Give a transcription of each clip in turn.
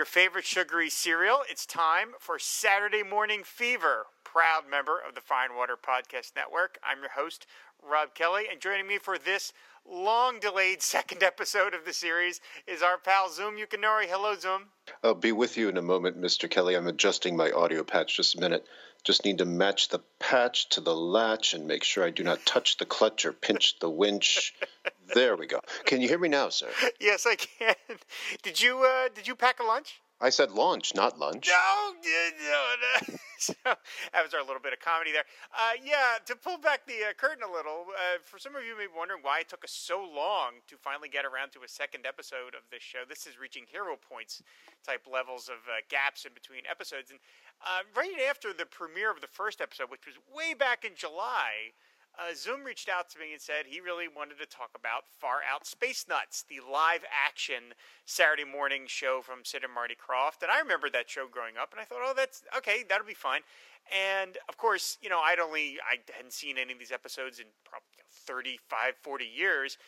your favorite sugary cereal. It's time for Saturday Morning Fever, proud member of the Fine Water Podcast Network. I'm your host, Rob Kelly, and joining me for this long delayed second episode of the series is our pal Xum Yukinori. Hello, Zoom. I'll be with you in a moment, Mr. Kelly. I'm adjusting my audio patch just a minute. Just need to match the patch to the latch and make sure I do not touch the clutch or pinch the winch. there we go. Can you hear me now, sir? Yes, I can. Did you uh, did you pack a lunch? I said launch, not lunch. No, no, no. so that was our little bit of comedy there. Uh, yeah, to pull back the uh, curtain a little, uh, for some of you may be wondering why it took us so long to finally get around to a second episode of this show. This is reaching hero points type levels of uh, gaps in between episodes. And uh, right after the premiere of the first episode, which was way back in July, uh, Xum reached out to me and said he really wanted to talk about Far Out Space Nuts, the live action Saturday morning show from Sid and Marty Krofft. And I remember that show growing up, and I thought, oh, that's okay, that'll be fine. And of course, you know, I'd only, I hadn't seen any of these episodes in probably 35, 40 years.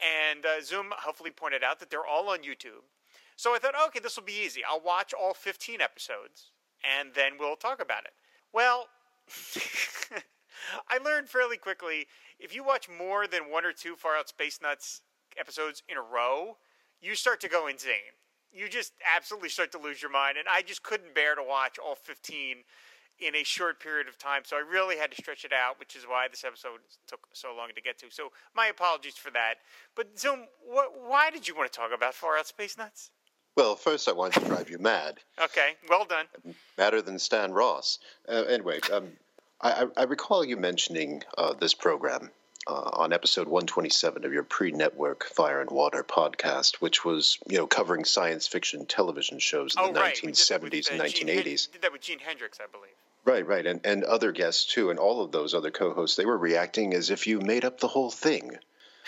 And uh, Xum hopefully pointed out that they're all on YouTube. So I thought, okay, this will be easy. I'll watch all 15 episodes, and then we'll talk about it. Well, I learned fairly quickly if you watch more than one or two Far Out Space Nuts episodes in a row, you start to go insane. You just absolutely start to lose your mind. And I just couldn't bear to watch all 15 in a short period of time. So I really had to stretch it out, which is why this episode took so long to get to. So my apologies for that. But Xum, wh- why did you want to talk about Far Out Space Nuts? Well, first I wanted to drive you mad. Okay, well done. Madder than Stan Ross. Uh, anyway, um, I, I, recall you mentioning uh, this program uh, on episode 127 of your pre-network Fire and Water podcast, which was you know covering science fiction television shows in oh, the right. 1970s with, uh, and 1980s. Gene, did that with Gene Hendricks, I believe. Right, right, and and other guests too, and all of those other co-hosts. They were reacting as if you made up the whole thing.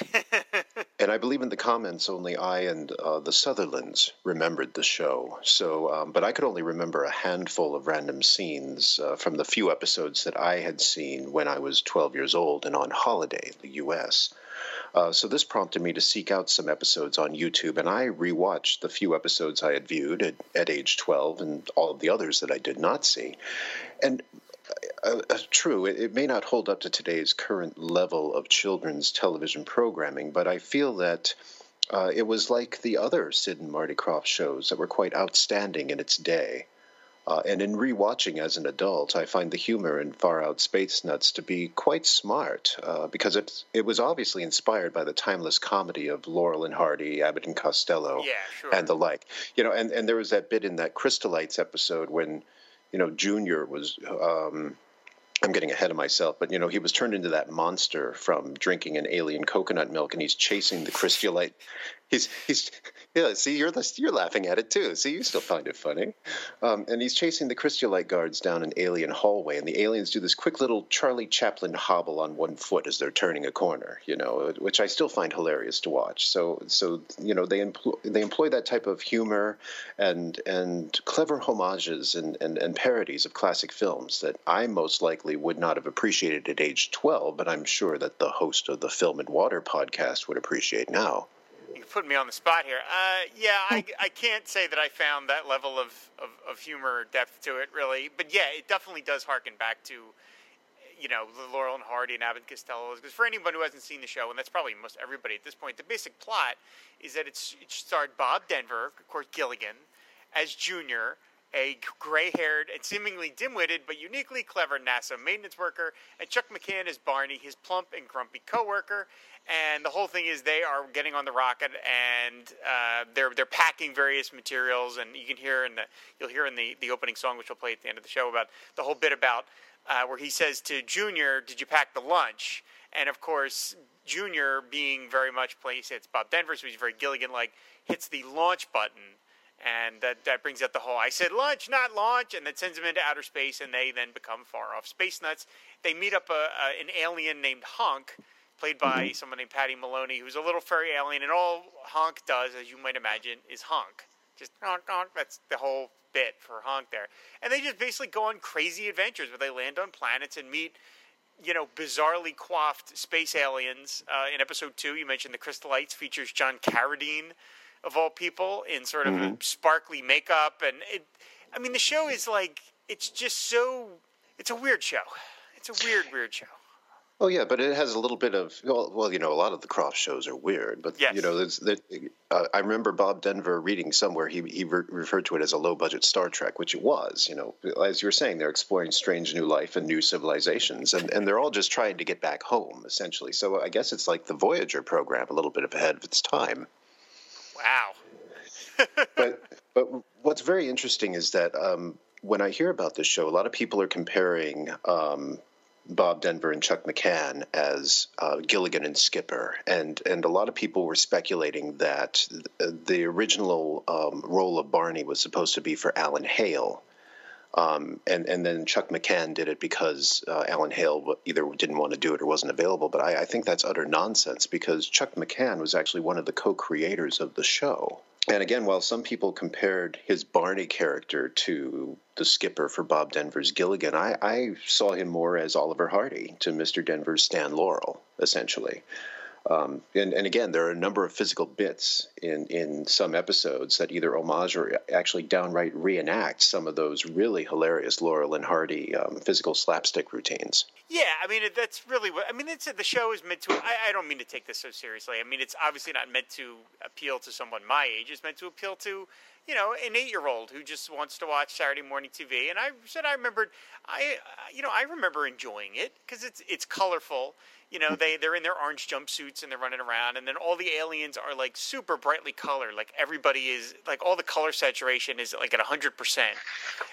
and I believe in the comments, only I and uh, the Sutherlands remembered the show. So, um, but I could only remember a handful of random scenes uh, from the few episodes that I had seen when I was 12 years old and on holiday in the U.S. Uh, so this prompted me to seek out some episodes on YouTube, and I rewatched the few episodes I had viewed at, at age 12 and all of the others that I did not see. And uh, uh, true, it, it, may not hold up to today's current level of children's television programming, but I feel that uh, it was like the other Sid and Marty Krofft shows that were quite outstanding in its day. Uh, and in rewatching as an adult, I find the humor in Far Out Space Nuts to be quite smart uh, because it it was obviously inspired by the timeless comedy of Laurel and Hardy, Abbott and Costello, yeah, sure. and the like. You know, and, and there was that bit in that Crystallites episode when you know, Junior was. Um, I'm getting ahead of myself, but you know, he was turned into that monster from drinking an alien coconut milk, and he's chasing the Crystallite. He's he's yeah. See, you're you're laughing at it too. See, you still find it funny. Um, and he's chasing the Crystallite guards down an alien hallway, and the aliens do this quick little Charlie Chaplin hobble on one foot as they're turning a corner. You know, which I still find hilarious to watch. So so you know they employ they employ that type of humor and and clever homages and, and, and parodies of classic films that I most likely would not have appreciated at age 12, but I'm sure that the host of the Film and Water podcast would appreciate now you put me on the spot here. Uh, yeah, I, I can't say that I found that level of, of, of humor depth to it, really. But yeah, it definitely does harken back to, you know, the Laurel and Hardy and Abbott Costello. Because for anyone who hasn't seen the show, and that's probably most everybody at this point, the basic plot is that it's, it starred Bob Denver, of course, Gilligan, as Junior, a gray haired and seemingly dim witted but uniquely clever NASA maintenance worker, and Chuck McCann is Barney, his plump and grumpy co worker and the whole thing is they are getting on the rocket and uh, they're they're packing various materials and you can hear in the you'll hear in the, the opening song which we'll play at the end of the show about the whole bit about uh, where he says to Junior, "Did you pack the lunch?" And of course, Junior being very much plays it's Bob Denver, so he's very Gilligan like hits the launch button. And that, that brings out the whole I said lunch, not launch, and that sends them into outer space, and they then become far off space nuts. They meet up a, a, an alien named Honk, played by mm-hmm. someone named Patty Maloney, who's a little furry alien, and all Honk does, as you might imagine, is honk. Just honk, honk. That's the whole bit for honk there. And they just basically go on crazy adventures where they land on planets and meet, you know, bizarrely coiffed space aliens. Uh, in episode two, you mentioned the Crystallites features John Carradine. Of all people in sort of Mm-hmm. sparkly makeup, and it. I mean, the show is like it's just so. It's a weird show. It's a weird, weird show. Oh yeah, but it has a little bit of well, well, you know, a lot of the Krofft shows are weird, but Yes. you know, there's that. Uh, I remember Bob Denver reading somewhere he he re- referred to it as a low budget Star Trek, which it was. You know, as you were saying, they're exploring strange new life and new civilizations, and and they're all just trying to get back home essentially. So I guess it's like the Voyager program, a little bit ahead of its time. Wow. but but what's very interesting is that um, when I hear about this show, a lot of people are comparing um, Bob Denver and Chuck McCann as uh, Gilligan and Skipper, and and a lot of people were speculating that the original um, role of Barney was supposed to be for Alan Hale. Um, and and then Chuck McCann did it because uh, Alan Hale either didn't want to do it or wasn't available. But I, I think that's utter nonsense because Chuck McCann was actually one of the co-creators of the show. And again, while some people compared his Barney character to the skipper for Bob Denver's Gilligan, I, I saw him more as Oliver Hardy to Mr. Denver's Stan Laurel, essentially. Um, and, and again, there are a number of physical bits in, in some episodes that either homage or actually downright reenact some of those really hilarious Laurel and Hardy um, physical slapstick routines. Yeah, I mean that's really what I mean. It's the show is meant to. I, I don't mean to take this so seriously. I mean it's obviously not meant to appeal to someone my age. It's meant to appeal to, you know, an eight-year-old who just wants to watch Saturday morning TV. And I said I remembered, I, you know, I remember enjoying it because it's it's colorful. You know, they they're in their orange jumpsuits and they're running around, and then all the aliens are like super brightly colored. Like everybody is like all the color saturation is like at hundred percent.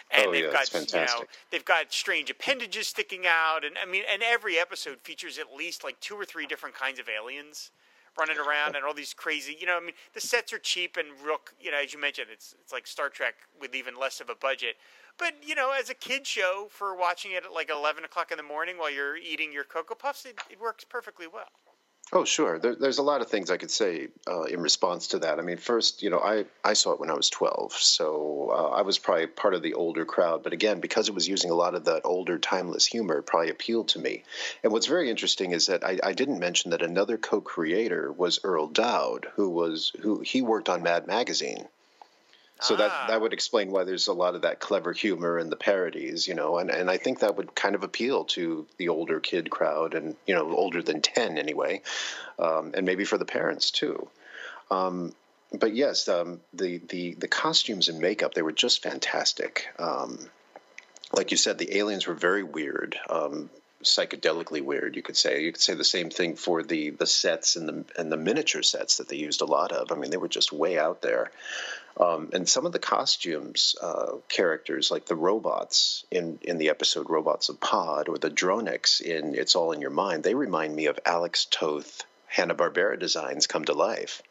And Oh, they've yeah, got you know they've got strange appendages sticking out, and I mean, and every episode features at least like two or three different kinds of aliens running around, and all these crazy. You know, I mean, the sets are cheap and real. You know, as you mentioned, it's it's like Star Trek with even less of a budget. But you know, as a kid show for watching it at like eleven o'clock in the morning while you're eating your cocoa puffs, it, it works perfectly well. Oh, sure. There, there's a lot of things I could say uh, in response to that. I mean, first, you know, I, I saw it when I was 12, so uh, I was probably part of the older crowd. But again, because it was using a lot of that older, timeless humor, it probably appealed to me. And what's very interesting is that I, I didn't mention that another co-creator was Earl Doud, who was who he worked on Mad Magazine. So Ah. that that would explain why there's a lot of that clever humor and the parodies, you know, and, and I think that would kind of appeal to the older kid crowd and you know older than ten anyway, um, and maybe for the parents too. Um, but yes, um, the the the costumes and makeup they were just fantastic. Um, like you said, the aliens were very weird. Um, psychedelically weird you could say you could say the same thing for the the sets and the and the miniature sets that they used a lot of i mean they were just way out there um, and some of the costumes uh, characters like the robots in in the episode robots of pod or the dronics in it's all in your mind they remind me of alex toth hanna-barbera designs come to life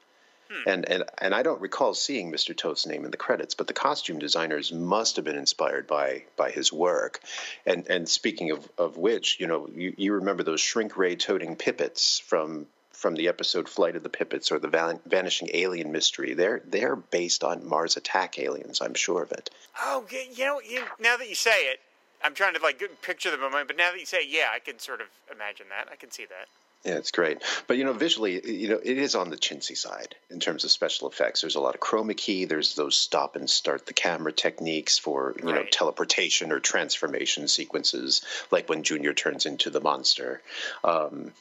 and, and and I don't recall seeing Mr. Toth's name in the credits, but the costume designers must have been inspired by by his work. And and speaking of, of which, you know, you, you remember those shrink ray toting pippets from from the episode Flight of the Pippets or the Van- Vanishing Alien Mystery. They're they're based on Mars Attack aliens. I'm sure of it. Oh, you know, you, now that you say it, I'm trying to like picture the moment. But now that you say, it, yeah, I can sort of imagine that. I can see that. Yeah, it's great. But you know, visually, you know, it is on the chintzy side in terms of special effects. There's a lot of chroma key. There's those stop and start the camera techniques for you know teleportation or transformation sequences, like when Junior turns into the monster. Um,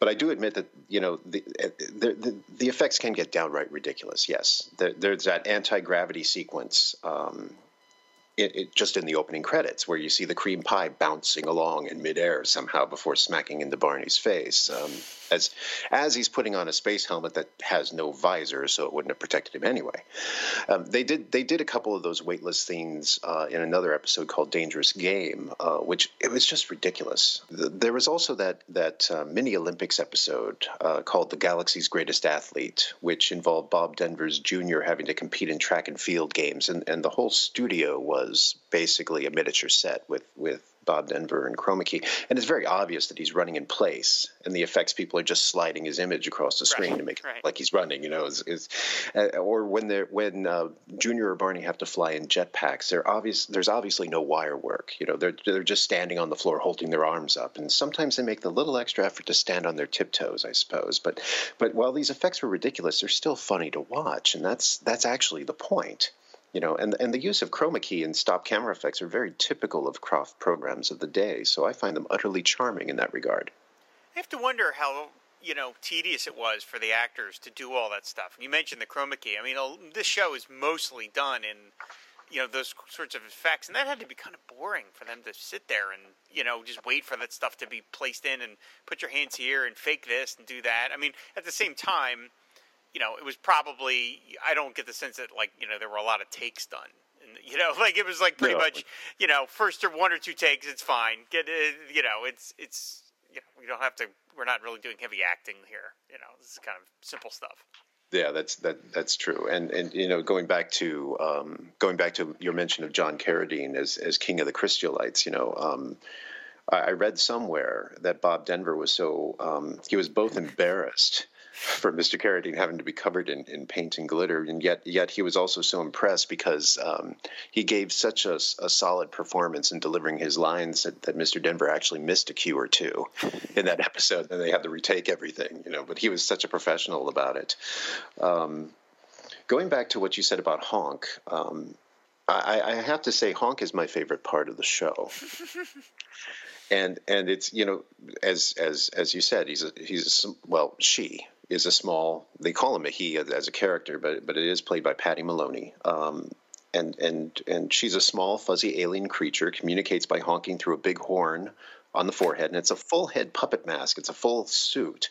but I do admit that you know the, the the the effects can get downright ridiculous. Yes, there, there's that anti gravity sequence. Um, it, it, just in the opening credits, where you see the cream pie bouncing along in midair somehow before smacking into Barney's face, um, as as he's putting on a space helmet that has no visor, so it wouldn't have protected him anyway. Um, they did they did a couple of those weightless scenes uh, in another episode called Dangerous Game, uh, which it was just ridiculous. The, there was also that that uh, mini Olympics episode uh, called The Galaxy's Greatest Athlete, which involved Bob Denver's Jr. having to compete in track and field games, and, and the whole studio was was basically a miniature set with with Bob Denver and chroma key, and it's very obvious that he's running in place, and the effects people are just sliding his image across the screen Right, to make it right. like he's running. You know, is, is uh, or when they're when uh, Junior or Barney have to fly in jetpacks, they're obvious. There's obviously no wire work. You know, they're they're just standing on the floor holding their arms up, and sometimes they make the little extra effort to stand on their tiptoes, I suppose. But but while these effects were ridiculous, they're still funny to watch, and that's that's actually the point. You know, and and the use of chroma key and stop camera effects are very typical of Krofft programs of the day. So I find them utterly charming in that regard. I have to wonder how you know tedious it was for the actors to do all that stuff. You mentioned the chroma key. I mean, this show is mostly done in you know those sorts of effects, and that had to be kind of boring for them to sit there and you know just wait for that stuff to be placed in and put your hands here and fake this and do that. I mean, at the same time, you know, it was probably I don't get the sense that like you know there were a lot of takes done. And, you know, like it was like pretty No. much you know first or one or two takes, it's fine. Get it, you know, it's it's you know we don't have to. We're not really doing heavy acting here. You know, this is kind of simple stuff. Yeah, that's that that's true. And and you know, going back to um, going back to your mention of John Carradine as as king of the Crystallites, you know, um, I, I read somewhere that Bob Denver was so um, he was both embarrassed for Mr. Carradine having to be covered in, in paint and glitter, and yet yet he was also so impressed because um, he gave such a, a solid performance in delivering his lines that, that Mr. Denver actually missed a cue or two in that episode, and they had to retake everything, you know. But he was such a professional about it. Um, going back to what you said about Honk, um, I, I have to say Honk is my favorite part of the show. and and it's you know as as as you said he's a he's a, well she is a small they call him a he as, a character but but it is played by Patty Maloney. Um, and and and she's a small fuzzy alien creature communicates by honking through a big horn on the forehead and it's a full head puppet mask it's a full suit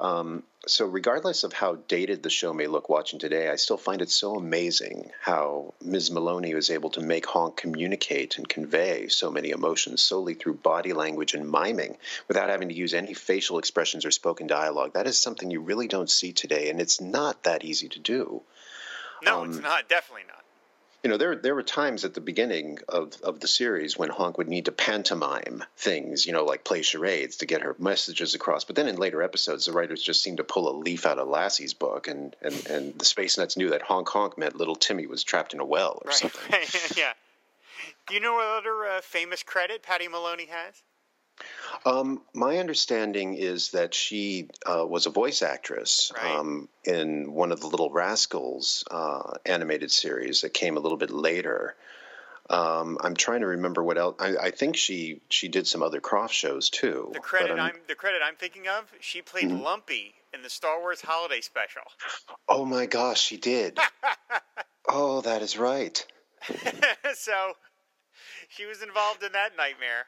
um, so regardless of how dated the show may look watching today, I still find it so amazing how Ms. Maloney was able to make Honk communicate and convey so many emotions solely through body language and miming without having to use any facial expressions or spoken dialogue. That is something you really don't see today, and it's not that easy to do. No, it's Um, not. Definitely not. You know, there there were times at the beginning of, of the series when Honk would need to pantomime things, you know, like play charades to get her messages across. But then in later episodes, the writers just seemed to pull a leaf out of Lassie's book, and, and, and the Space Nuts knew that honk honk meant little Timmy was trapped in a well or Right. something. yeah. Do you know what other uh, famous credit Patty Maloney has? Um, my understanding is that she uh, was a voice actress Right. um, in one of the Little Rascals uh, animated series that came a little bit later. Um, I'm trying to remember what else. I, I think she she did some other Krofft shows too. The credit I'm- I'm the credit I'm thinking of. She played Mm-hmm. Lumpy in the Star Wars Holiday Special. Oh my gosh, she did. oh, that is right. so she was involved in that nightmare.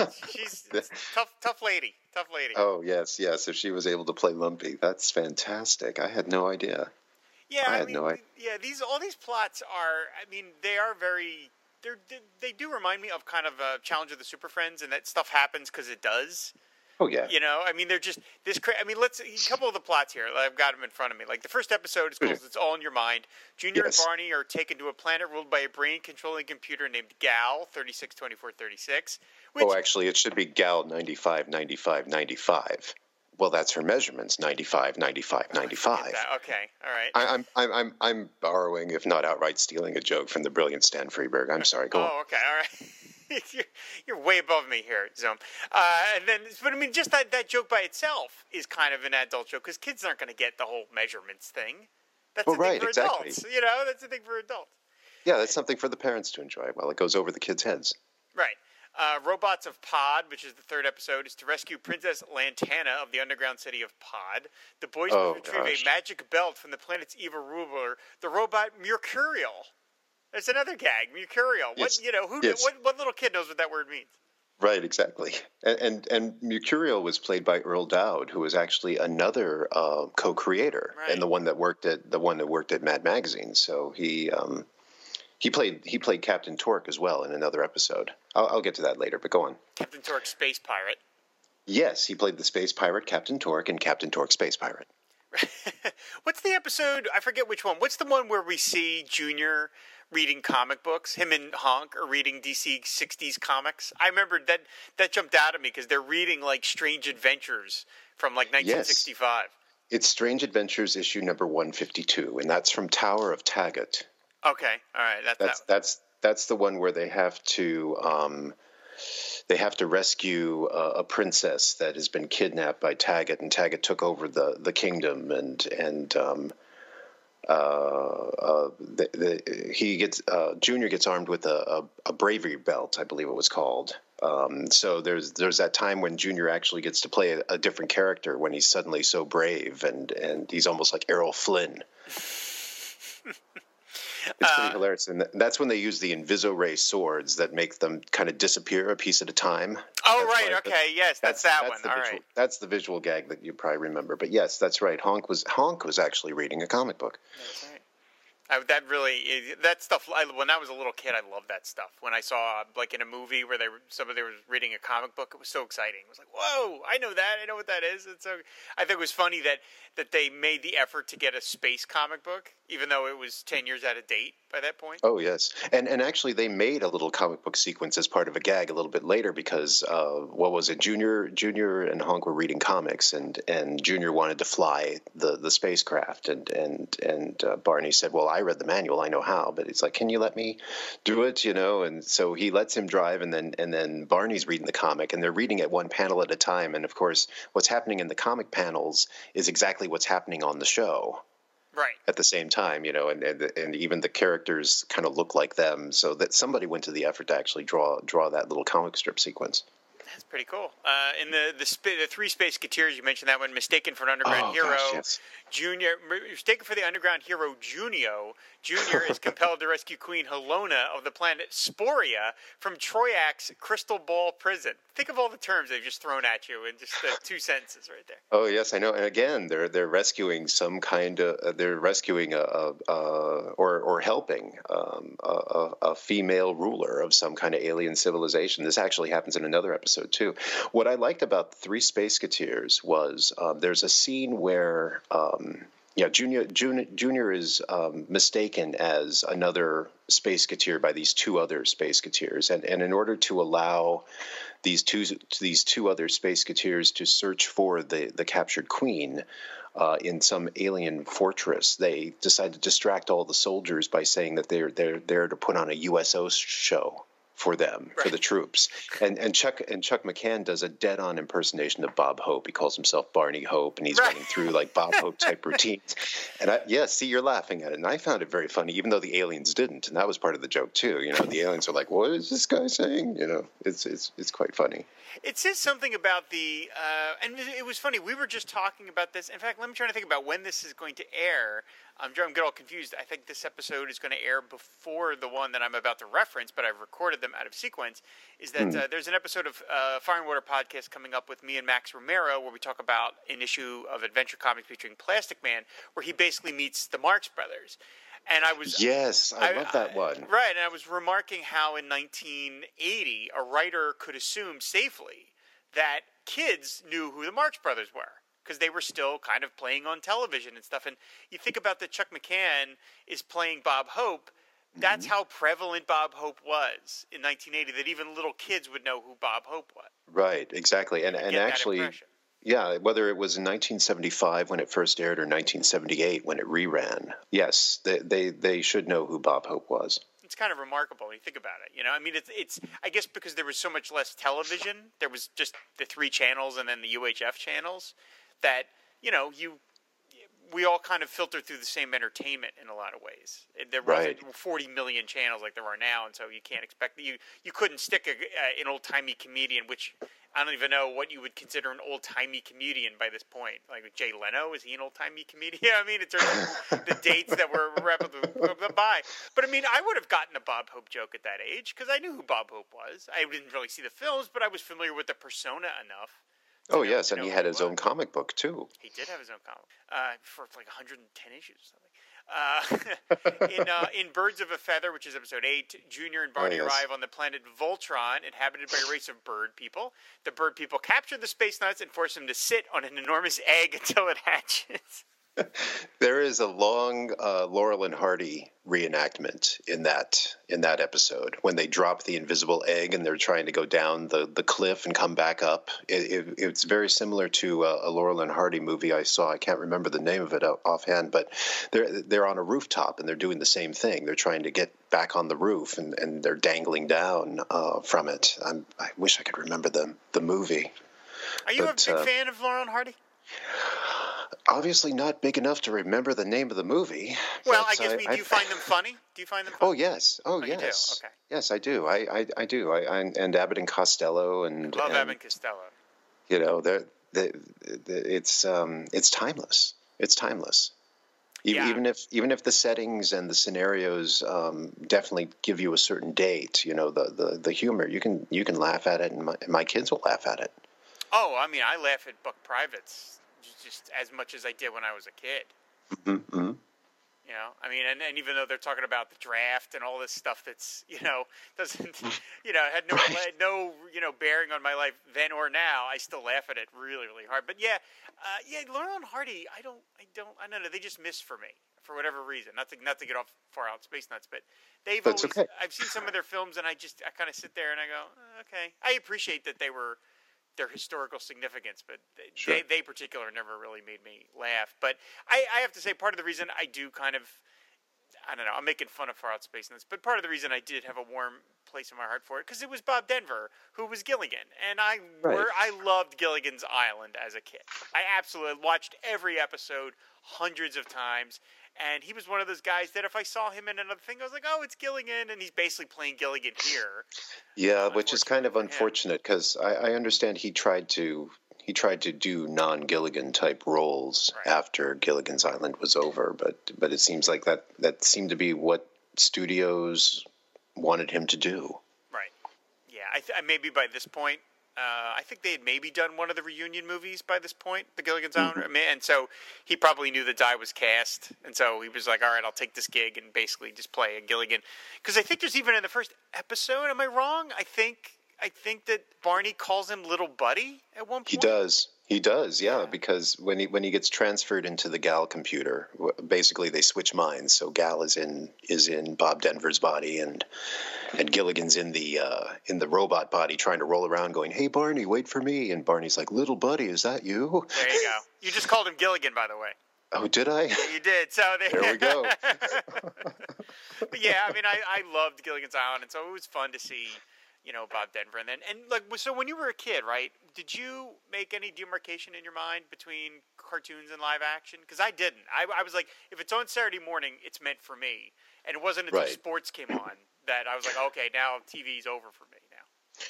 Um, she's tough, tough lady, tough lady. Oh yes, yes. If she was able to play Lumpy, that's fantastic. I had no idea. yeah, I I, had mean, no idea. yeah. These all these plots are. I mean, they are very. They're, they they do remind me of kind of a Challenge of the Super Friends, and that stuff happens because it does. Oh yeah. You know, I mean, they're just this. Cra- I mean, let's a couple of the plots here. I've got them in front of me. Like the first episode is called "It's All in Your Mind." Junior Yes. and Barney are taken to a planet ruled by a brain-controlling computer named Gal thirty six twenty four thirty six. Oh, actually, it should be Gal 95, 95, 95. Well, that's her measurements 95, 95, 95. Okay, all right. I, I'm, I'm, I'm, I'm borrowing, if not outright stealing, a joke from the brilliant Stan Freberg. I'm sorry. Go on. Oh, okay, all right. you're, you're way above me here, Xum. Uh, and then, but I mean, just that, that joke by itself is kind of an adult joke because kids aren't going to get the whole measurements thing. That's Well, thing right, for exactly. adults. You know, that's a thing for adults. Yeah, that's something for the parents to enjoy while it goes over the kids' heads. Right. Uh, Robots of Pod, which is the third episode, is to rescue Princess Lantana of the underground city of Pod. The boys Oh, retrieve gosh. a magic belt from the planet's evil ruler, the robot Mercurial. There's another gag, Mercurial. What Yes. you know? Who? Yes. What, what little kid knows what that word means? Right, exactly. And and, and Mercurial was played by Earl Doud, who was actually another uh, co-creator Right. and the one that worked at the one that worked at Mad Magazine. So he um, he played he played Captain Torque as well in another episode. I'll, I'll get to that later, but go on. Captain Torque, space pirate. Yes, he played the space pirate Captain Torque and Captain Torque Space Pirate. What's the episode? I forget which one. What's the one where we see Junior reading comic books? Him and Honk are reading DC '60s comics. I remember that that jumped out at me because they're reading like Strange Adventures from like 1965. Yes. It's Strange Adventures issue number 152, and that's from Tower of Taggart. Okay, all right, that's that's that. that's that's the one where they have to um, they have to rescue a princess that has been kidnapped by Taggart, and Taggart took over the the kingdom, and and um, uh, uh, the, the, he gets uh, Junior gets armed with a, a, a, bravery belt, I believe it was called. Um, so there's there's that time when Junior actually gets to play a, a, different character when he's suddenly so brave and and he's almost like Errol Flynn. It's pretty uh, hilarious, and that's when they use the Inviso-Ray swords that make them kind of disappear a piece at a time. Oh that's right, okay, yes, that's, that's that that's one. All visual, right. That's the visual gag that you probably remember. But yes, that's right. Honk was Honk was actually reading a comic book. That's right. I, that really that stuff. I, when I was a little kid, I loved that stuff. When I saw like in a movie where they somebody was reading a comic book, it was so exciting. It was like, whoa, I know that. I know what that is. And so I think it was funny that that they made the effort to get a space comic book, even though it was ten years out of date by that point. Oh yes, and and actually they made a little comic book sequence as part of a gag a little bit later because uh, what was it? Junior Junior and Honk were reading comics, and and Junior wanted to fly the the spacecraft, and and and uh, Barney said, well, I read the manual, I know how, but it's like, can you let me do it? You know, and so he lets him drive, and then and then Barney's reading the comic, and they're reading it one panel at a time, and of course, what's happening in the comic panels is exactly what's happening on the show right at the same time you know and, and and even the characters kind of look like them so that somebody went to the effort to actually draw draw that little comic strip sequence that's pretty cool. Uh, in the the, sp- the three Spaceketeers, you mentioned that one. Mistaken for an underground oh, hero, gosh, yes. Junior. Mistaken for the underground hero, Junio. Junior is compelled to rescue Queen Helona of the planet Sporia from Troiak's Crystal Ball prison. Think of all the terms they've just thrown at you in just uh, two sentences right there. Oh yes, I know. And again, they're they're rescuing some kind of uh, they're rescuing a, a, a or or helping um, a, a female ruler of some kind of alien civilization. This actually happens in another episode too. What I liked about Three Spaceketeers was um, there's a scene where. Um, yeah, Junior, Junior, Junior is um, mistaken as another space Spaceketeer by these two other Spaceketeers, and and in order to allow these two these two other Spaceketeers to search for the the captured queen. Uh, in some alien fortress, they decide to distract all the soldiers by saying that they're they're there to put on a USO show for them, right. for the troops. And and Chuck and Chuck McCann does a dead on impersonation of Bob Hope. He calls himself Barney Hope, and he's right. running through like Bob Hope type routines. And I, yeah, see, you're laughing at it, and I found it very funny, even though the aliens didn't, and that was part of the joke too. You know, the aliens are like, "What is this guy saying?" You know, it's it's it's quite funny. It says something about the, uh, and it was funny. We were just talking about this. In fact, let me try to think about when this is going to air. I'm, I'm getting all confused. I think this episode is going to air before the one that I'm about to reference, but I've recorded them out of sequence. Is that mm. uh, there's an episode of uh, Fire and Water podcast coming up with me and Max Romero where we talk about an issue of Adventure Comics featuring Plastic Man, where he basically meets the Marx Brothers. And I was yes, I, I love that one. I, right, and I was remarking how in 1980 a writer could assume safely that kids knew who the Marx Brothers were because they were still kind of playing on television and stuff. And you think about that Chuck McCann is playing Bob Hope. That's mm-hmm. how prevalent Bob Hope was in 1980. That even little kids would know who Bob Hope was. Right, exactly, and and actually, yeah, whether it was in 1975 when it first aired or 1978 when it reran, yes, they they, they should know who Bob Hope was it's kind of remarkable when you think about it. You know, I mean, it's it's I guess because there was so much less television, there was just the three channels and then the UHF channels that you know you we all kind of filter through the same entertainment in a lot of ways. There wasn't right. 40 million channels like there are now, and so you can't expect you you couldn't stick a, uh, an old timey comedian, which I don't even know what you would consider an old timey comedian by this point. Like Jay Leno, is he an old timey comedian? I mean, it's the dates that were rapidly by. But I mean, I would have gotten a Bob Hope joke at that age because I knew who Bob Hope was. I didn't really see the films, but I was familiar with the persona enough. Oh know, yes, and he had his own comic book too. He did have his own comic uh, for like 110 issues or something. Uh, in uh, in Birds of a Feather, which is episode eight, Junior and Barney oh, yes. arrive on the planet Voltron, inhabited by a race of bird people. The bird people capture the space nuts and force them to sit on an enormous egg until it hatches. there is a long uh, Laurel and Hardy reenactment in that in that episode when they drop the invisible egg and they're trying to go down the, the cliff and come back up. It, it, it's very similar to a, a, Laurel and Hardy movie I saw. I can't remember the name of it offhand, but they're they're on a rooftop and they're doing the same thing. They're trying to get back on the roof and, and they're dangling down uh, from it. I'm, i wish I could remember the the movie. Are you but, a big uh, fan of Laurel and Hardy? Obviously not big enough to remember the name of the movie. Well, I guess. I, mean, do you find them funny? Do you find them? Oh, funny? Oh yes. Oh, oh yes. Okay. Yes, I do. I I, I do. I, I, and Abbott and Costello and love and, Abbott and Costello. You know, they're, they it's um, it's timeless. It's timeless. Yeah. Even if even if the settings and the scenarios um, definitely give you a certain date, you know the, the, the humor you can you can laugh at it, and my, my kids will laugh at it. Oh, I mean, I laugh at Buck Privates just as much as I did when I was a kid. Mm-hmm. mm-hmm. You know, I mean, and, and even though they're talking about the draft and all this stuff that's you know doesn't you know had no right. no you know bearing on my life then or now, I still laugh at it really really hard. But yeah, uh, yeah, Laurel and Hardy, I don't I don't I don't know they just miss for me for whatever reason. Not to not to get off far out space nuts, but they've That's always okay. I've seen some of their films and I just I kind of sit there and I go okay. I appreciate that they were their historical significance, but they, sure. they, they particular never really made me laugh. But I, I have to say, part of the reason I do kind of I don't know. I'm making fun of Far Out Space in this, but part of the reason I did have a warm place in my heart for it because it was Bob Denver who was Gilligan, and I right. were, I loved Gilligan's Island as a kid. I absolutely watched every episode hundreds of times, and he was one of those guys that if I saw him in another thing, I was like, "Oh, it's Gilligan," and he's basically playing Gilligan here. Yeah, which is kind of unfortunate because I, I, understand he tried to he tried to do non Gilligan type roles right. after Gilligan's Island was over, but but it seems like that that seemed to be what studios wanted him to do. Right. Yeah, I th- maybe by this point uh, I think they had maybe done one of the reunion movies by this point, the Gilligan's mm-hmm. Island, and so he probably knew the die was cast, and so he was like, "All right, I'll take this gig and basically just play a Gilligan." Because I think there's even in the first episode. Am I wrong? I think I think that Barney calls him Little Buddy at one point. He does. He does, yeah, yeah, because when he when he gets transferred into the Gal computer, basically they switch minds. So Gal is in is in Bob Denver's body, and and Gilligan's in the uh, in the robot body, trying to roll around, going, "Hey Barney, wait for me!" And Barney's like, "Little buddy, is that you?" There you go. You just called him Gilligan, by the way. Oh, did I? Yeah, you did. So they... there we go. but yeah, I mean, I, I loved Gilligan's Island, and so it was fun to see you know Bob Denver, and then and like so when you were a kid, right? Did you make any demarcation in your mind between cartoons and live action? Because I didn't. I, I, was like, if it's on Saturday morning, it's meant for me, and it wasn't until right. sports came on that I was like, okay, now TV's over for me now.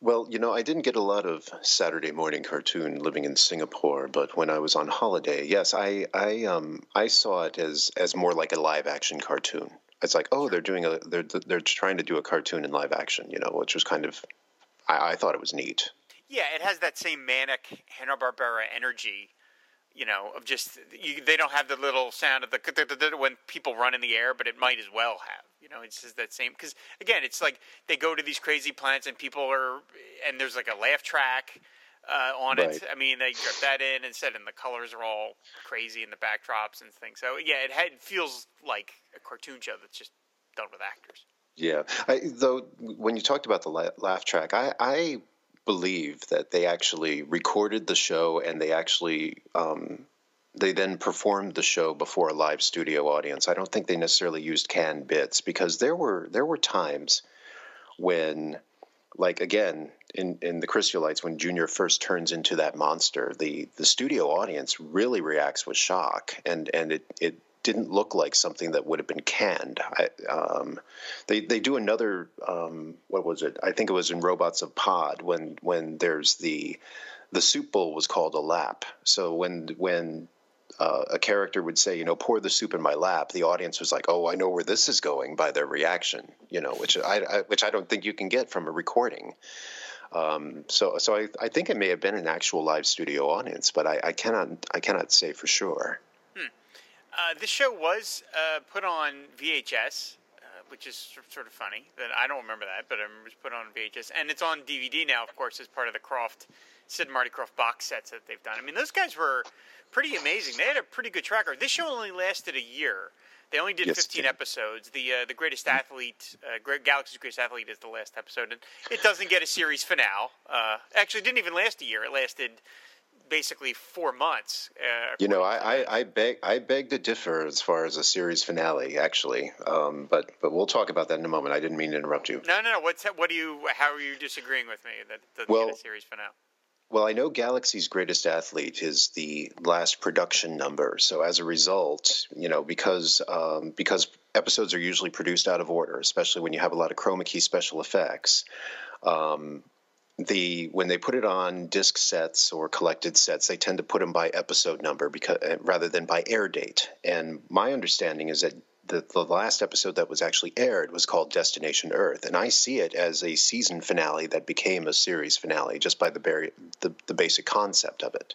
Well, you know, I didn't get a lot of Saturday morning cartoon living in Singapore, but when I was on holiday, yes, I I um I saw it as as more like a live action cartoon it's like oh they're doing a they're they're trying to do a cartoon in live action you know which was kind of I, I thought it was neat yeah it has that same manic hanna-barbera energy you know of just you, they don't have the little sound of the when people run in the air but it might as well have you know it's just that same because again it's like they go to these crazy plants and people are and there's like a laugh track uh, on right. it. I mean, they drip that in instead, and the colors are all crazy in the backdrops and things. So yeah, it, had, it feels like a cartoon show that's just done with actors. Yeah, I, though when you talked about the laugh track, I, I believe that they actually recorded the show and they actually um, they then performed the show before a live studio audience. I don't think they necessarily used canned bits because there were there were times when like again in in the Crystallites when Junior first turns into that monster, the the studio audience really reacts with shock, and and it it didn't look like something that would have been canned. I, um, they they do another um, what was it? I think it was in Robots of Pod when when there's the the soup bowl was called a lap. So when when uh, a character would say, you know, pour the soup in my lap, the audience was like, oh, I know where this is going by their reaction, you know, which I, I which I don't think you can get from a recording. Um, so, so I, I think it may have been an actual live studio audience, but I, I cannot, I cannot say for sure. Uh, this show was uh, put on VHS, uh, which is sort of funny. That I don't remember that, but I remember it was put on VHS, and it's on DVD now, of course, as part of the Krofft Sid and Marty Krofft box sets that they've done. I mean, those guys were pretty amazing. They had a pretty good track record. This show only lasted a year. They only did Yes, 15 yeah. episodes. The uh, the greatest athlete, uh, Great Galaxy's greatest athlete, is the last episode, and it doesn't get a series finale. Uh, actually, it didn't even last a year. It lasted basically four months. Uh, You know, I, I, I beg I beg to differ as far as a series finale, actually. Um, but but we'll talk about that in a moment. I didn't mean to interrupt you. No, no, no. What's what do you? How are you disagreeing with me that doesn't Well- get a series finale? Well, I know Galaxy's Greatest Athlete is the last production number. So as a result, you know, because um, because episodes are usually produced out of order, especially when you have a lot of chroma key special effects. Um, the when they put it on disc sets or collected sets, they tend to put them by episode number because uh, rather than by air date. And my understanding is that the, the last episode that was actually aired was called Destination Earth, and I see it as a season finale that became a series finale just by the very the, the basic concept of it.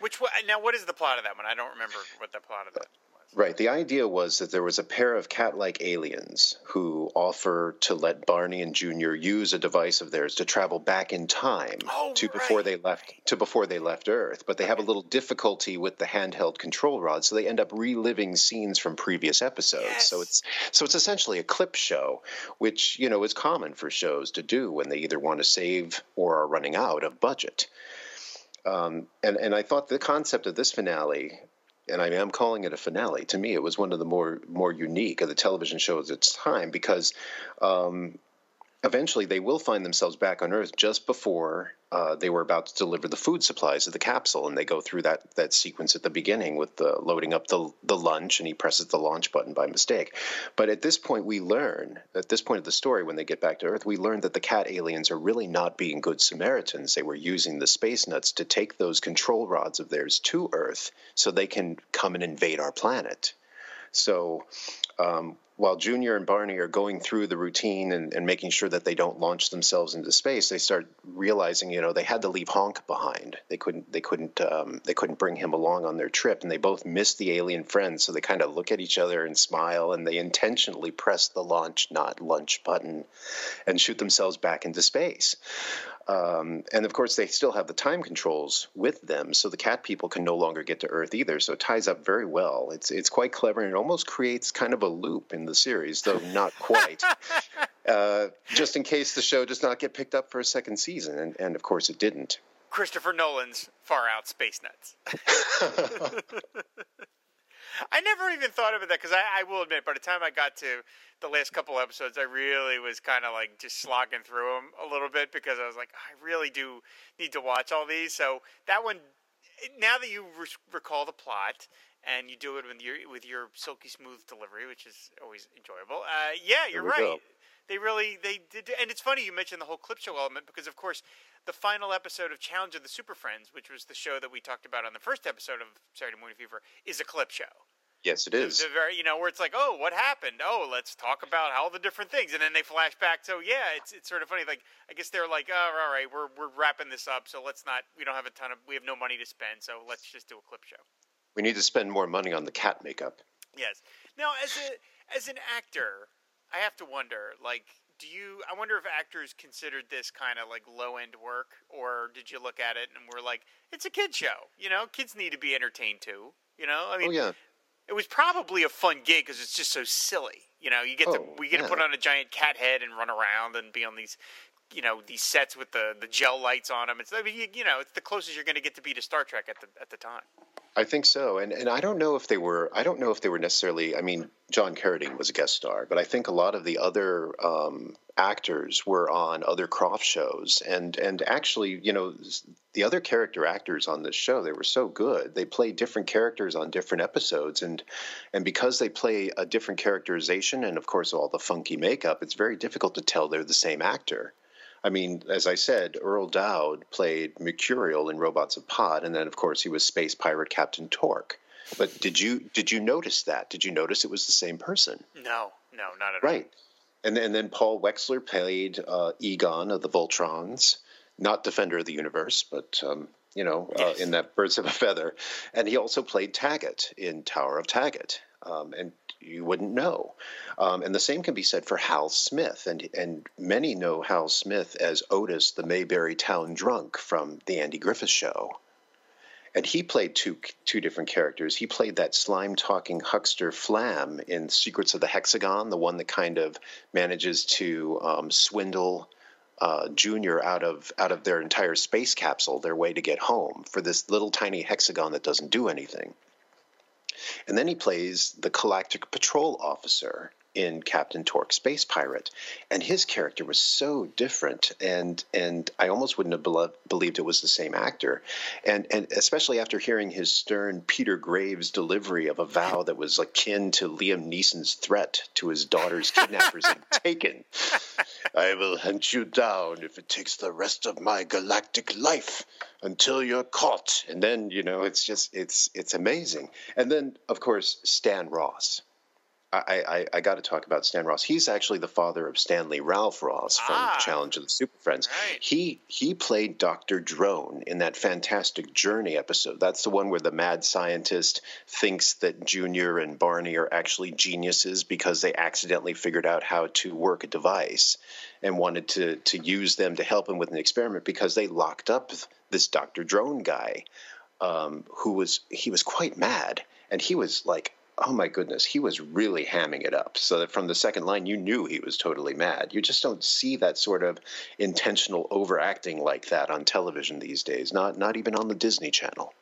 Which now? What is the plot of that one? I don't remember what the plot of that. Right. The idea was that there was a pair of cat like aliens who offer to let Barney and Junior use a device of theirs to travel back in time Oh, to before they left to before they left Earth. But they have a little difficulty with the handheld control rod, so they end up reliving scenes from previous episodes. So it's so it's essentially a clip show, which, you know, is common for shows to do when they either want to save or are running out of budget. Um, and and I thought the concept of this finale, and I am calling it a finale. To me, it was one of the more more unique of the television shows at its time because um, eventually they will find themselves back on Earth just before uh, they were about to deliver the food supplies of the capsule, and they go through that that sequence at the beginning with the loading up the the lunch, and he presses the launch button by mistake. But at this point, we learn at this point of the story, when they get back to Earth, we learn that the cat aliens are really not being good Samaritans. They were using the space nuts to take those control rods of theirs to Earth so they can come and invade our planet. So um, while Junior and Barney are going through the routine and, and making sure that they don't launch themselves into space, they start realizing, you know, they had to leave Honk behind. They couldn't, they couldn't, um, they couldn't bring him along on their trip, and they both miss the alien friends. So they kind of look at each other and smile, and they intentionally press the launch, not lunch button, and shoot themselves back into space. Um, and of course, they still have the time controls with them, so the cat people can no longer get to Earth either. So it ties up very well. It's it's quite clever, and it almost creates kind of a loop in the series, though not quite. uh, just in case the show does not get picked up for a second season, and, and of course it didn't. Christopher Nolan's Far Out Space Nuts. I never even thought about that because I, I will admit, by the time I got to the last couple episodes, I really was kind of like just slogging through them a little bit because I was like, I really do need to watch all these. So that one, now that you re- recall the plot and you do it with your with your silky smooth delivery, which is always enjoyable. Uh, yeah, you're right. go. They really they did, and it's funny you mentioned the whole clip show element because, of course, the final episode of Challenge of the Super Friends, which was the show that we talked about on the first episode of Saturday Morning Fever, is a clip show. Yes, it is. Very, you know, where it's like, oh, what happened? Oh, let's talk about all the different things, and then they flash back. So yeah, it's it's sort of funny. Like I guess they're like, oh, all right, we're we're wrapping this up, so let's not. We don't have a ton of. We have no money to spend, so let's just do a clip show. We need to spend more money on the cat makeup. Yes. Now, as a as an actor, I have to wonder, like, do you? I wonder if actors considered this kind of like low end work, or did you look at it and were like, it's a kid show. You know, kids need to be entertained too. You know, I mean, oh yeah. It was probably a fun gig because it's just so silly. You know, you get to Oh, we get to put on a giant cat head and run around and be on these, you know, these sets with the the gel lights on them. It's I mean, you, you know, it's the closest you're going to get to be to Star Trek at the at the time. I think so, and and I don't know if they were. I don't know if they were necessarily. I mean, John Carradine was a guest star, but I think a lot of the other um, actors were on other Krofft shows, and and actually, you know, the other character actors on this show they were so good. They played different characters on different episodes, and and because they play a different characterization, and of course all the funky makeup, it's very difficult to tell they're the same actor. I mean, as I said, Earl Doud played Mercurial in Robots of Pod, and then of course he was Space Pirate Captain Torque. But did you did you notice that? Did you notice it was the same person? No, no, not at all. Right. And then, and then Paul Wexler played uh, Egon of the Voltrons, not Defender of the Universe, but um, you know, uh, Yes. in that Birds of a Feather, and he also played Taggart in Tower of Taggart. Um, and you wouldn't know. Um, and the same can be said for Hal Smith, and and many know Hal Smith as Otis, the Mayberry Town drunk from the Andy Griffith Show. And he played two two different characters. He played that slime talking huckster Flam in Secrets of the Hexagon, the one that kind of manages to um, swindle uh, Junior out of out of their entire space capsule, their way to get home for this little tiny hexagon that doesn't do anything. And then he plays the Galactic Patrol officer in Captain Torque Space Pirate, and his character was so different, and and I almost wouldn't have believed it was the same actor, and and especially after hearing his stern Peter Graves delivery of a vow that was akin to Liam Neeson's threat to his daughter's kidnappers in Taken. I will hunt you down if it takes the rest of my galactic life until you're caught. And then, you know, it's just it's it's amazing. And then, of course, Stan Ross. I, I, I got to talk about Stan Ross. He's actually the father of Stanley Ralph Ross from ah, Challenge of the Super Friends. Right. He he played Doctor Drone in that fantastic Journey episode. That's the one where the mad scientist thinks that Junior and Barney are actually geniuses because they accidentally figured out how to work a device and wanted to to use them to help him with an experiment because they locked up this Doctor Drone guy um, who was he was quite mad and he was like oh my goodness, he was really hamming it up. So that from the second line, you knew he was totally mad. You just don't see that sort of intentional overacting like that on television these days. Not not even on the Disney Channel.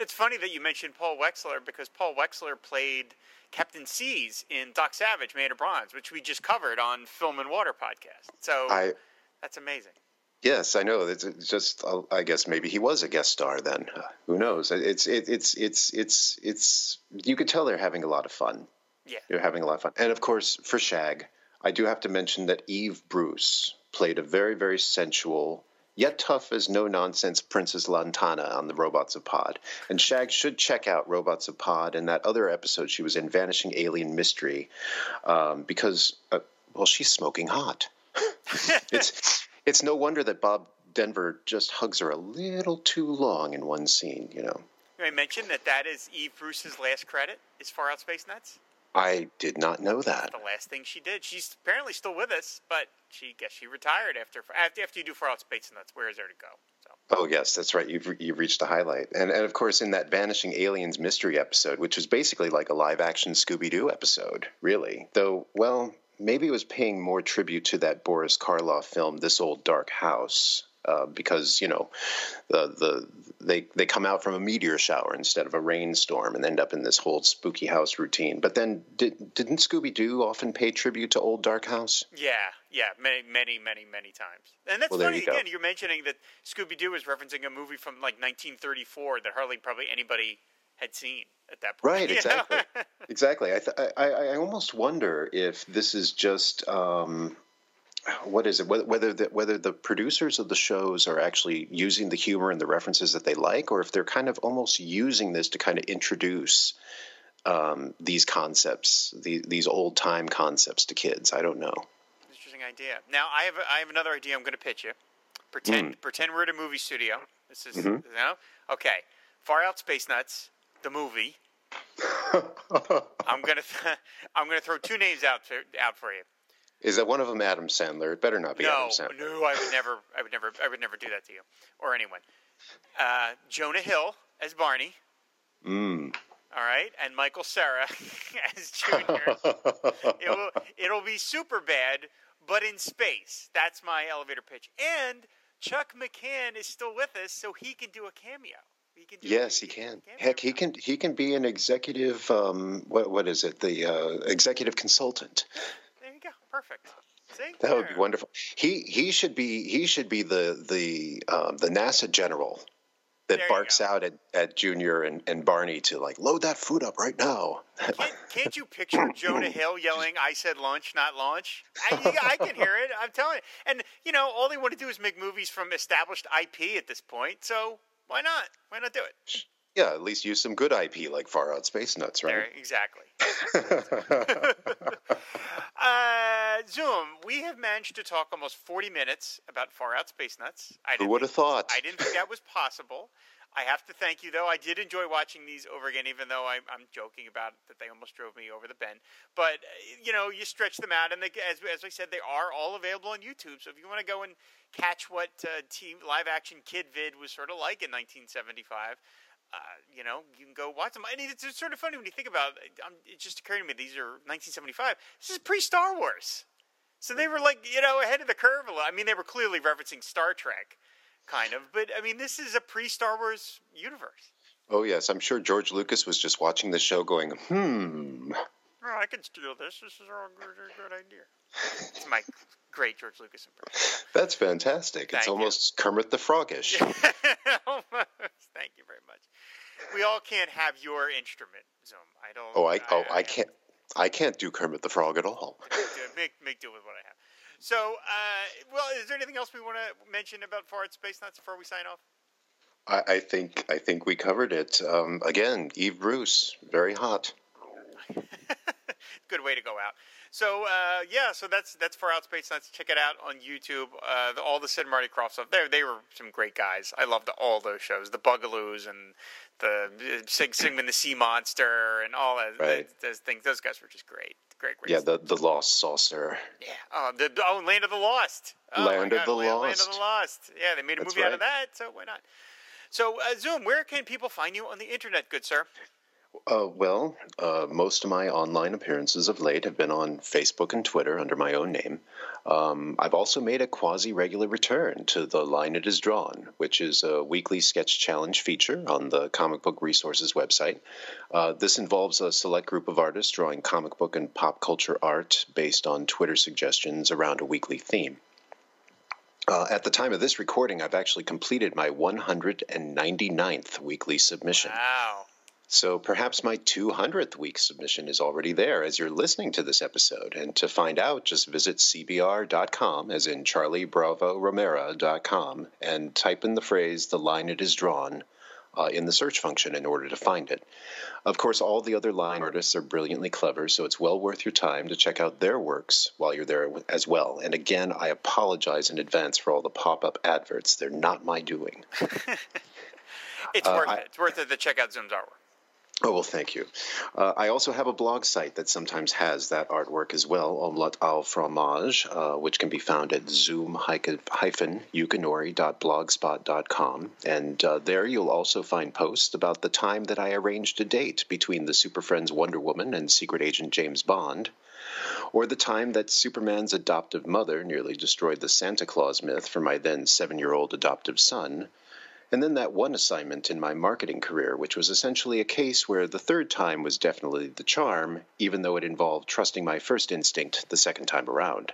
It's funny that you mentioned Paul Wexler because Paul Wexler played Captain Seas in Doc Savage, Made of Bronze, which we just covered on Film and Water podcast. So I, that's amazing. Yes, I know. It's just, I guess maybe he was a guest star then. Who knows? It's, it, it's, it's, it's, it's. You could tell they're having a lot of fun. Yeah, they're having a lot of fun. And of course, for Shag, I do have to mention that Eve Bruce played a very, very sensual, yet tough as no nonsense Princess Lantana on the Robots of Pod. And Shag should check out Robots of Pod and that other episode she was in, Vanishing Alien Mystery, um, because, uh, well, she's smoking hot. it's it's no wonder that Bob Denver just hugs her a little too long in one scene, you know. I mentioned that that is Eve Bruce's last credit is Far Out Space Nuts. I did not know that. That's the last thing she did. She's apparently still with us, but she guess she retired after after, after you do Far Out Space Nuts. Where is there to go? So. Oh yes, that's right. You've you've reached the highlight, and and of course in that Vanishing Aliens mystery episode, which was basically like a live action Scooby Doo episode, really. Though, well, maybe it was paying more tribute to that Boris Karloff film, This Old Dark House, uh, because you know the the they they come out from a meteor shower instead of a rainstorm and end up in this whole spooky house routine. But then did, didn't Scooby Doo often pay tribute to Old Dark House? Yeah, yeah, many many many many times. And that's well, funny you again. Go. You're mentioning that Scooby Doo is referencing a movie from like 1934 that hardly probably anybody had seen at that point. Right, exactly, exactly. I, th- I, I almost wonder if this is just um, what is it? Whether the, whether the producers of the shows are actually using the humor and the references that they like, or if they're kind of almost using this to kind of introduce um, these concepts, these, these old time concepts to kids. I don't know. Interesting idea. Now I have I have another idea. I'm going to pitch you. Pretend mm. pretend we're at a movie studio. This is mm-hmm. you know okay. Far Out Space Nuts the movie. I'm gonna th- I'm gonna throw two names out to, out for you. Is that one of them Adam Sandler? It better not be no, Adam Sandler. No, I would never, I would never, I would never do that to you or anyone. Uh, Jonah Hill as Barney. Mm. All right, and Michael Cera as Junior. it will, it'll be super bad, but in space. That's my elevator pitch. And Chuck McCann is still with us, so he can do a cameo. He can yes, he can. Heck, he can. He can be an executive. Um, what what is it? The uh, executive consultant. There you go. Perfect. See? That would be wonderful. He he should be he should be the the um, the NASA general that there barks out at, at Junior and, and Barney to like load that food up right now. Can't, can't you picture Jonah Hill yelling, "I said lunch, not launch"? I, I can hear it. I'm telling you. And you know, all they want to do is make movies from established IP at this point. So why not? Why not do it? Yeah, at least use some good IP like Far Out Space Nuts, right? There, exactly. uh, Xum, we have managed to talk almost 40 minutes about Far Out Space Nuts. I Who would have thought? I didn't think that was possible. I have to thank you, though. I did enjoy watching these over again, even though I'm, I'm joking about that they almost drove me over the bend. But you know, you stretch them out, and they, as as I said, they are all available on YouTube. So if you want to go and catch what uh, team live action kid vid was sort of like in 1975. Uh, you know, you can go watch them. I mean, it's, it's sort of funny when you think about it. Um, it just occurred to me these are 1975. This is pre Star Wars. So they were like, you know, ahead of the curve a lot. I mean, they were clearly referencing Star Trek kind of. But I mean, this is a pre-Star Wars universe. Oh yes, I'm sure George Lucas was just watching the show, going, "Hmm." Oh, I can steal this. This is a good, good idea. It's my great George Lucas impression. That's fantastic. Thank it's you. almost Kermit the Frogish. Thank you very much. We all can't have your instrument, Xum. I don't. Oh, I, I oh, I, I can't. I can't do Kermit the Frog at all. make, make do with what I have. So, uh, well, is there anything else we want to mention about Far Out Space Nuts before we sign off? I, I think I think we covered it. Um, again, Eve Bruce, very hot. Good way to go out. So uh, yeah, so that's that's Far Out Space Nuts. Check it out on YouTube. Uh, the, all the Sid and Marty Krofft stuff. They they were some great guys. I loved all those shows. The Bugaloos and the Sig Sigmund the Sea Monster and all that, right. those things. Those guys were just great. Great, great. Yeah, the the Lost Saucer. Yeah. Oh, the oh Land of the Lost. Oh, Land of the Lost. Land of the Lost. Yeah, they made a That's movie right. out of that. So why not? So uh, Xum, where can people find you on the internet, good sir? Uh, well, uh, most of my online appearances of late have been on Facebook and Twitter under my own name. Um, I've also made a quasi regular return to The Line It Is Drawn, which is a weekly sketch challenge feature on the Comic Book Resources website. Uh, this involves a select group of artists drawing comic book and pop culture art based on Twitter suggestions around a weekly theme. Uh, at the time of this recording, I've actually completed my 199th weekly submission. Wow. So perhaps my 200th week submission is already there as you're listening to this episode. And to find out, just visit cbr.com, as in Charlie Bravo Romeo.com, and type in the phrase, the line it is drawn, uh, in the search function in order to find it. Of course, all the other line artists are brilliantly clever, so it's well worth your time to check out their works while you're there as well. And again, I apologize in advance for all the pop up adverts. They're not my doing. it's uh, worth I, it. It's worth it to check out Xum's artwork. Oh, well, thank you. Uh, I also have a blog site that sometimes has that artwork as well, Omelette au fromage, uh, which can be found at xum-yukinori.blogspot.com. And uh, there you'll also find posts about the time that I arranged a date between the Super Friends Wonder Woman and Secret Agent James Bond, or the time that Superman's adoptive mother nearly destroyed the Santa Claus myth for my then seven year old adoptive son and then that one assignment in my marketing career, which was essentially a case where the third time was definitely the charm, even though it involved trusting my first instinct the second time around.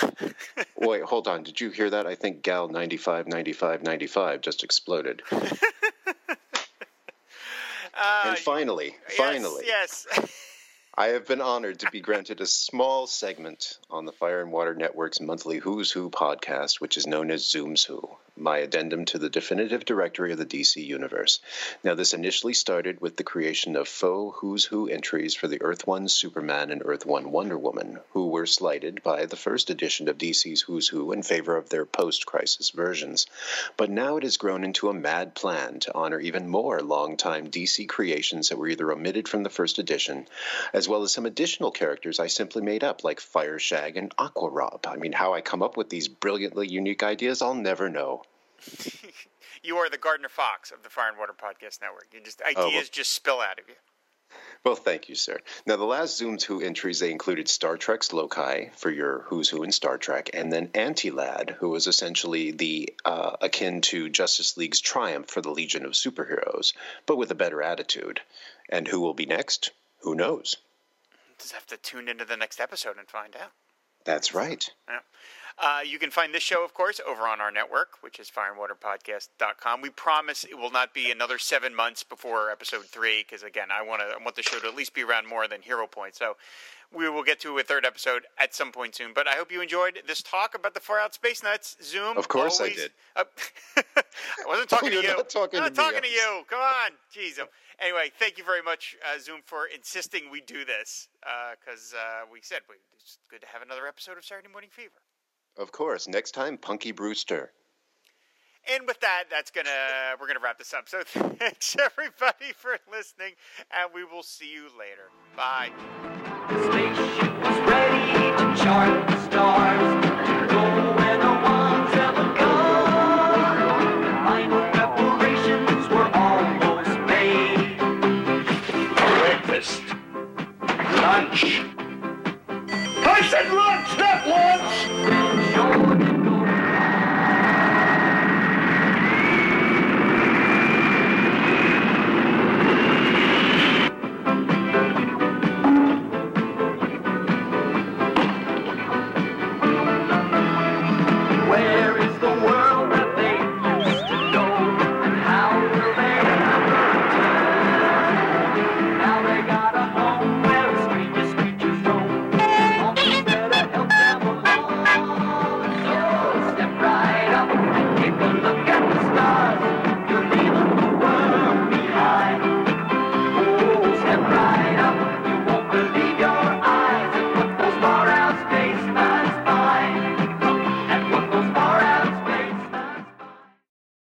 Wait, hold on. Did you hear that? I think Gal 95, 95, 95 just exploded. uh, and finally, yes, finally. Yes. I have been honored to be granted a small segment on the Fire and Water Network's monthly Who's Who podcast, which is known as Xum's Who my addendum to the definitive directory of the DC universe. Now, this initially started with the creation of faux Who's Who entries for the Earth 1 Superman and Earth 1 Wonder Woman, who were slighted by the first edition of DC's Who's Who in favor of their post crisis versions. But now it has grown into a mad plan to honor even more longtime DC creations that were either omitted from the first edition, as well as some additional characters I simply made up, like Fireshag and Aqua Rob. I mean, how I come up with these brilliantly unique ideas, I'll never know. you are the Gardner Fox of the Fire and Water Podcast Network. You just ideas oh, well, just spill out of you. Well, thank you, sir. Now, the last Xum's Who entries they included Star Trek's Loki for your Who's Who in Star Trek, and then Anti Lad, who was essentially the uh, akin to Justice League's Triumph for the Legion of Superheroes, but with a better attitude. And who will be next? Who knows? Just have to tune into the next episode and find out. That's right. Yeah. Uh, you can find this show, of course, over on our network, which is fireandwaterpodcast.com. We promise it will not be another seven months before episode three, because again, I want to I want the show to at least be around more than Hero Point. So we will get to a third episode at some point soon. But I hope you enjoyed this talk about the Far Out Space Nuts. Xum. Of course always, I did. Uh, I wasn't talking to you. Not talking, not to, talking to you. Come on. Jeez. Anyway, thank you very much, uh, Xum, for insisting we do this because uh, we said it's good to have another episode of Saturday Morning Fever. Of course. Next time, Punky Brewster. And with that, that's gonna we're gonna wrap this up. So thanks everybody for listening, and we will see you later. Bye.